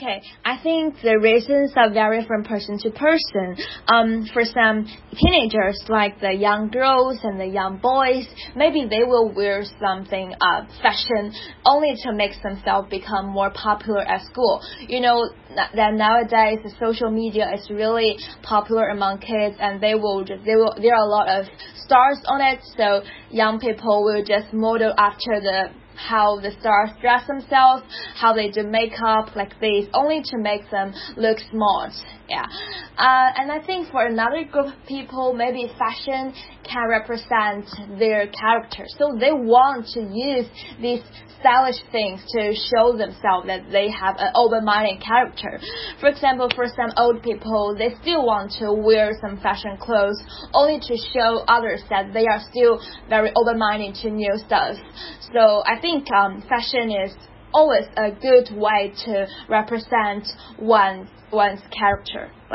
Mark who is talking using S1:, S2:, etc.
S1: Okay, I think the reasons are vary from person to person. Um, for some teenagers, like the young girls and the young boys, maybe they will wear something uh, fashion only to make themselves become more popular at school. You know that nowadays the social media is really popular among kids, and they will just they will there are a lot of stars on it, so young people will just model after the how the stars dress themselves, how they do makeup like this, only to make them look smart. Yeah. Uh, and I think for another group of people, maybe fashion can represent their character. So they want to use these stylish things to show themselves that they have an open-minded character. For example, for some old people, they still want to wear some fashion clothes only to show others that they are still very open-minded to new stuff. So I think um, fashion is always a good way to represent one's one's character.